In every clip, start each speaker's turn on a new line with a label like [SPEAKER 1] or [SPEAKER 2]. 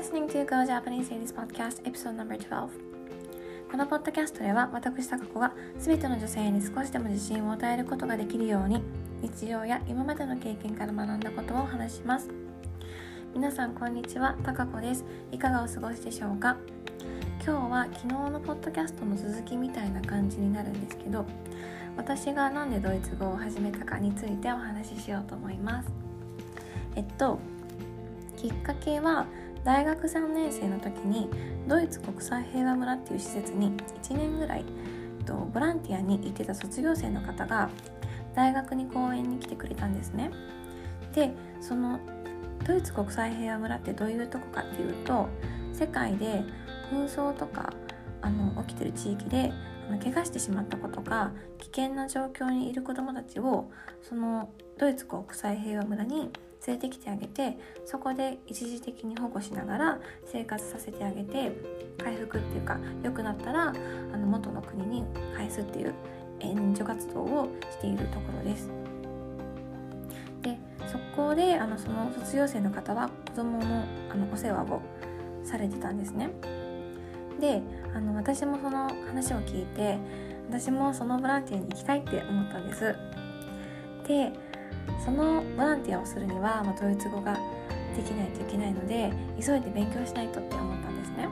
[SPEAKER 1] listening to Go Japanese Ladies Podcast episode No.12 このポッドキャストでは私高子が全ての女性に少しでも自信を与えることができるように日常や今までの経験から学んだことを話します。皆さんこんにちは。高子です。いかがお過ごしでしょうか？今日は昨日のポッドキャストの続きみたいな感じになるんですけど私が何でドイツ語を始めたかについてお話ししようと思います。えっときっかけは大学3年生の時にドイツ国際平和村っていう施設に1年ぐらいとボランティアに行ってた卒業生の方が大学に講演に来てくれたんですね。でそのドイツ国際平和村ってどういうとこかっていうと世界で紛争とかあの起きてる地域であの怪我してしまった子とか危険な状況にいる子どもたちをそのドイツ国際平和村に連れてきてあげてそこで一時的に保護しながら生活させてあげて回復っていうか良くなったらあの元の国に返すっていう援助活動をしているところです。でそこであのその卒業生の方は子供のあのお世話をされてたんですね。であの私もその話を聞いて私もそのボランティアに行きたいって思ったんです。でそのボランティアをするには、まあ、ドイツ語ができないといけないので急いで勉強しないとって思ったんですね。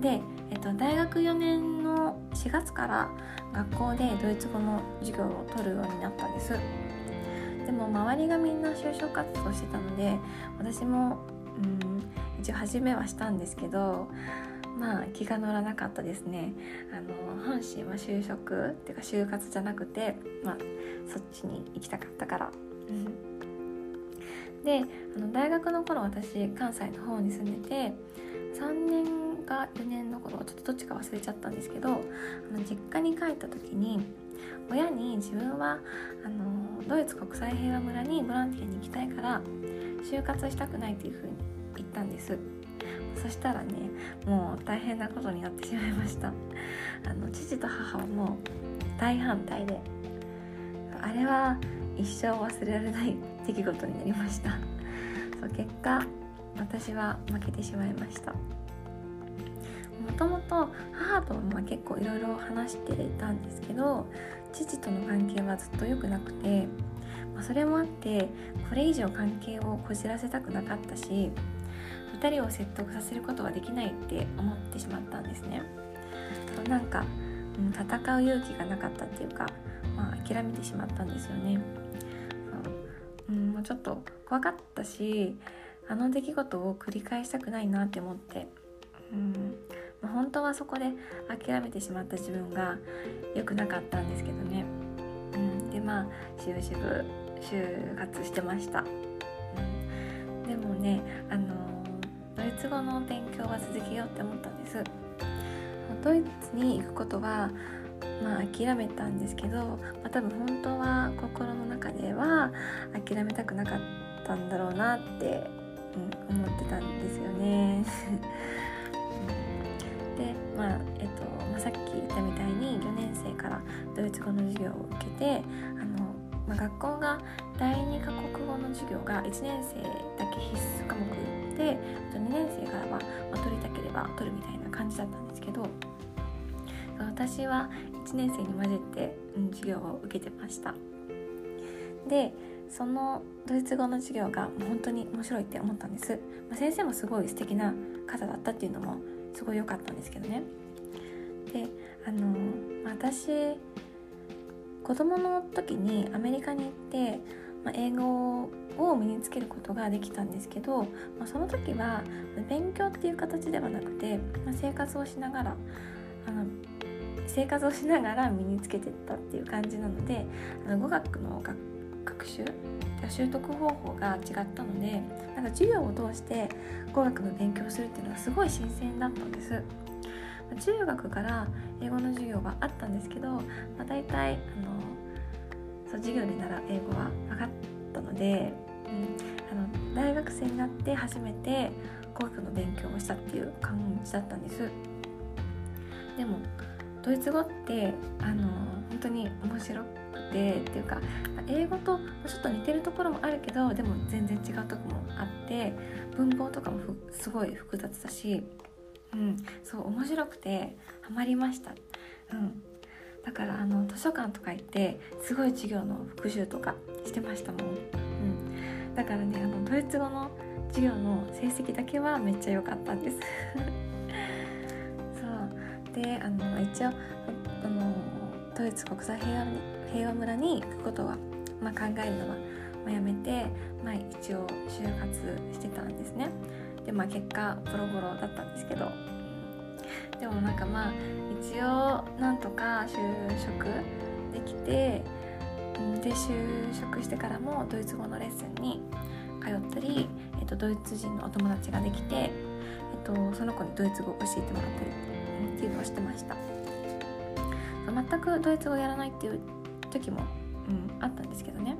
[SPEAKER 1] で、えっと、大学4年の4月から学校でドイツ語の授業を取るようになったんです。でも周りがみんな就職活動してたので私も、うん、一応始めはしたんですけどまあ気が乗らなかったですね。あの本心は就職っていうか就活じゃなくてまあそっちに行きたかったから。であの大学の頃私関西の方に住んでて3年か4年の頃ちょっとどっちか忘れちゃったんですけどあの実家に帰った時に親に自分はあのドイツ国際平和村にボランティアに行きたいから就活したくないっていうふうに言ったんです。そしたらねもう大変なことになってしまいました。あの父と母はもう大反対であれは一生忘れられない出来事になりました。そう結果私は負けてしまいました。もともと母とま結構いろいろ話してたんですけど父との関係はずっと良くなくて、まあ、それもあってこれ以上関係をこじらせたくなかったし2人を説得させることができないって思ってしまったんですね。なんか、戦う勇気がなかったっていうか、まあ、諦めてしまったんですよね。う、ん、もうちょっと怖かったしあの出来事を繰り返したくないなって思って、うん。ま、本当はそこで諦めてしまった自分が良くなかったんですけどね、うん、でまあしぶしぶ就活してました、うん、でもねあのドイツ語の勉強は続けようって思ったんです。ドイツに行くことはまあ諦めたんですけど、まあ、多分本当は心の中では諦めたくなかったんだろうなって、うん、思ってたんですよね。でまあえっと、まあ、さっき言ったみたいに4年生からドイツ語の授業を受けてあの、まあ、学校が第2カ国語の授業が1年生だけ必須科目で2年生からは、まあ、取りたければ取るみたいな感じだったんですけど私は1年生に混ぜて、うん、授業を受けてました。でそのドイツ語の授業が本当に面白いって思ったんです、まあ、先生もすごい素敵な方だったっていうのもすごい良かったんですけどね。であの私子供の時にアメリカに行ってまあ、英語を身につけることができたんですけど、まあ、その時は勉強っていう形ではなくて、まあ、生活をしながらあの生活をしながら身につけてったっていう感じなのであの語学の学習習得方法が違ったのでなんか授業を通して語学の勉強をするっていうのがすごい新鮮だったんです。中学から英語の授業があったんですけど、まあ、大体あのそう授業で習う英語は分かったので、うん、あの大学生になって初めて語学の勉強をしたっていう感じだったんです。でもドイツ語ってあの本当に面白くてっていうか英語とちょっと似てるところもあるけどでも全然違うとこもあって文法とかもすごい複雑だし、うん、そう面白くてハマりました、うん、だからあの図書館とか行ってすごい授業の復習とかしてましたもん、うん、だからねあのドイツ語の授業の成績だけはめっちゃ良かったんです。そう。であの一応あのドイツ国際平和平和村に行くことは、まあ、考えるのは、まあ、やめて、まあ、一応就活してたんですね。でまあ結果ボロボロだったんですけど。でもなんかまあ一応なんとか就職できてで就職してからもドイツ語のレッスンに通ったり、えっと、ドイツ人のお友達ができて、えっと、その子にドイツ語を教えてもらったりっていうのをしてました。全くドイツ語やらないっていう時も、うん、あったんですけどね。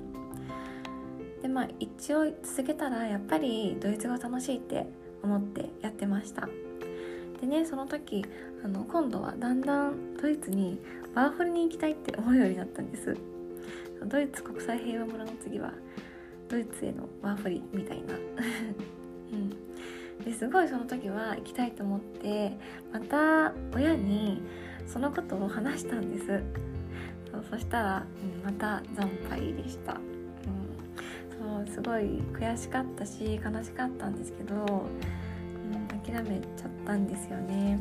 [SPEAKER 1] でまあ一応続けたらやっぱりドイツ語楽しいって思ってやってました。でねその時あの今度はだんだんドイツにワーホルに行きたいって思うようになったんです。ドイツ国際平和村の次はドイツへのワーホリみたいな、うん、ですごいその時は行きたいと思ってまた親にそのことを話したんです。そうそしたら、うん、また惨敗でした、すごい悔しかったし悲しかったんですけどうん諦めちゃったんですよね。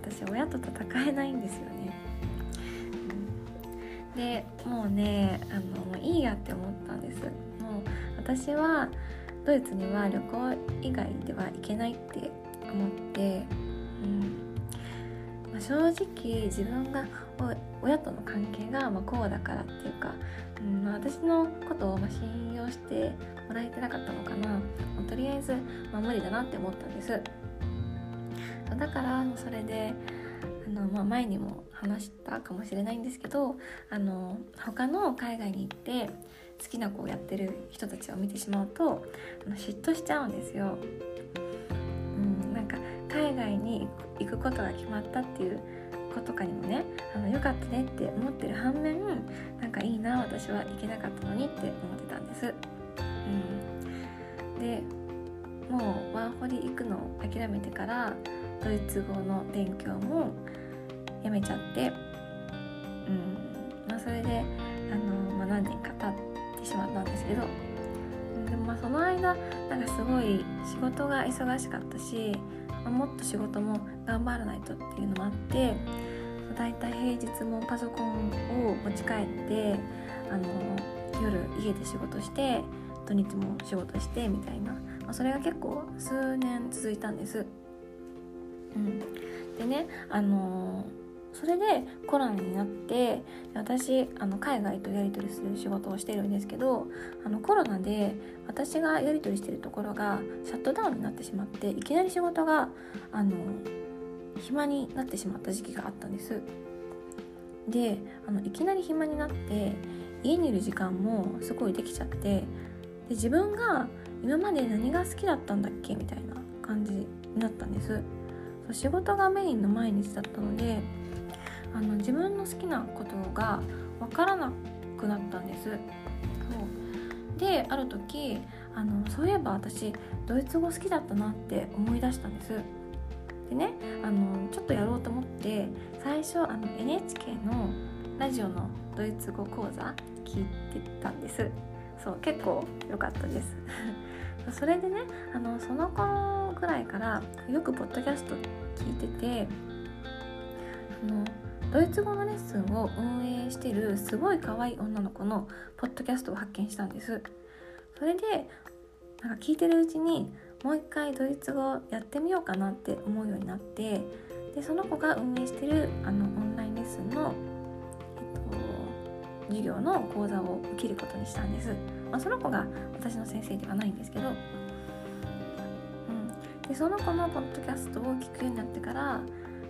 [SPEAKER 1] 私親と戦えないんですよね、うん、でもうねあのもういいやって思ったんです。もう私はドイツには旅行以外では行けないって思って、うん。まあ、正直自分が親との関係がまこうだからっていうか、うんまあ、私のことをま信用してもらえてなかったのかな、まあ、とりあえず、まあ、無理だなって思ったんですだからそれであの、まあ、前にも話したかもしれないんですけどあの他の海外に行って好きな子をやってる人たちを見てしまうとあの嫉妬しちゃうんですよ。うん、なんか海外に行くことが決まったっていう子とかにもねあのよかったねって思ってる反面なんかいいな私は行けなかったのにって思ってたんです。うん、でもうワーホリ行くのを諦めてからドイツ語の勉強もやめちゃって、うんまあ、それであの、まあ、何年か経ってしまったんですけどでもまあその間なんかすごい仕事が忙しかったし、まあ、もっと仕事も頑張らないとっていうのもあってだいたい平日もパソコンを持ち帰ってあの夜家で仕事して土日も仕事してみたいな、まあ、それが結構数年続いたんです。うん、でねあの、それでコロナになって私あの海外とやり取りする仕事をしてるんですけどあのコロナで私がやり取りしてるところがシャットダウンになってしまっていきなり仕事があの暇になってしまった時期があったんです。であのいきなり暇になって家にいる時間もすごいできちゃってで自分が今まで何が好きだったんだっけみたいな感じになったんです。そう仕事がメインの毎日だったのであの自分の好きなことが分からなくなったんです。そう。である時あのそういえば私ドイツ語好きだったなって思い出したんです。でねあのちょっとやろうと思って最初あの NHK のラジオのドイツ語講座聞いてたんです。そう結構良かったです。それでねあのその頃ぐらいからよくポッドキャスト聞いててあのドイツ語のレッスンを運営してるすごい可愛い女の子のポッドキャストを発見したんです。それでなんか聞いてるうちにもう一回ドイツ語やってみようかなって思うようになってでその子が運営してるあのオンラインレッスンの、えっと、授業の講座を受けることにしたんです、まあ、その子が私の先生ではないんですけど。うん。でその子のポッドキャストを聞くようになってから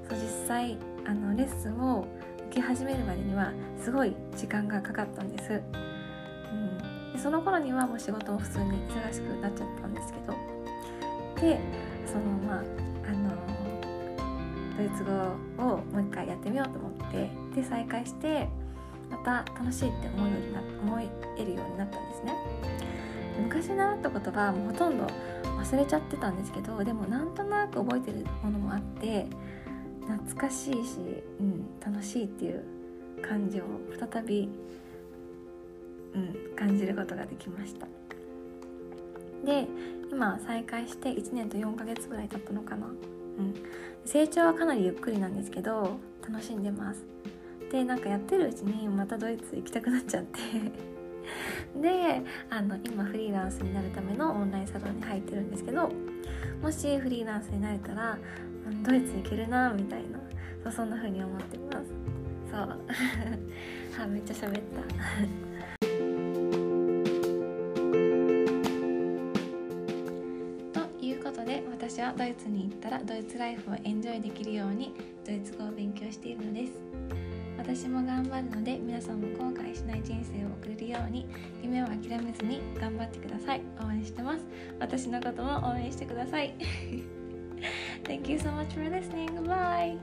[SPEAKER 1] そう実際あのレッスンを受け始めるまでにはすごい時間がかかったんです、うん、でその頃にはもう仕事も普通に忙しくなっちゃったんですけど。でそのまああのドイツ語をもう一回やってみようと思ってで再開してまた楽しいって思うようにな思えるようになったんですね。昔習った言葉はもうほとんど忘れちゃってたんですけどでもなんとなく覚えてるものもあって懐かしいし、うん、楽しいっていう感じを再び、うん、感じることができました。で今再開して1年と4ヶ月ぐらい経ったのかな、うん、成長はかなりゆっくりなんですけど楽しんでます。でなんかやってるうちにまたドイツ行きたくなっちゃって。であの今フリーランスになるためのオンラインサロンに入ってるんですけどもしフリーランスになれたらドイツ行けるなみたいな。そうそんな風に思ってます。そう。あめっちゃ喋った。はドイツに行ったらドイツライフをエンジョイできるようにドイツ語を勉強しているのです私も頑張るので皆さんも後悔しない人生を送れるように夢を諦めずに頑張ってください応援してます私のことも応援してください Thank you so much for listening. Bye!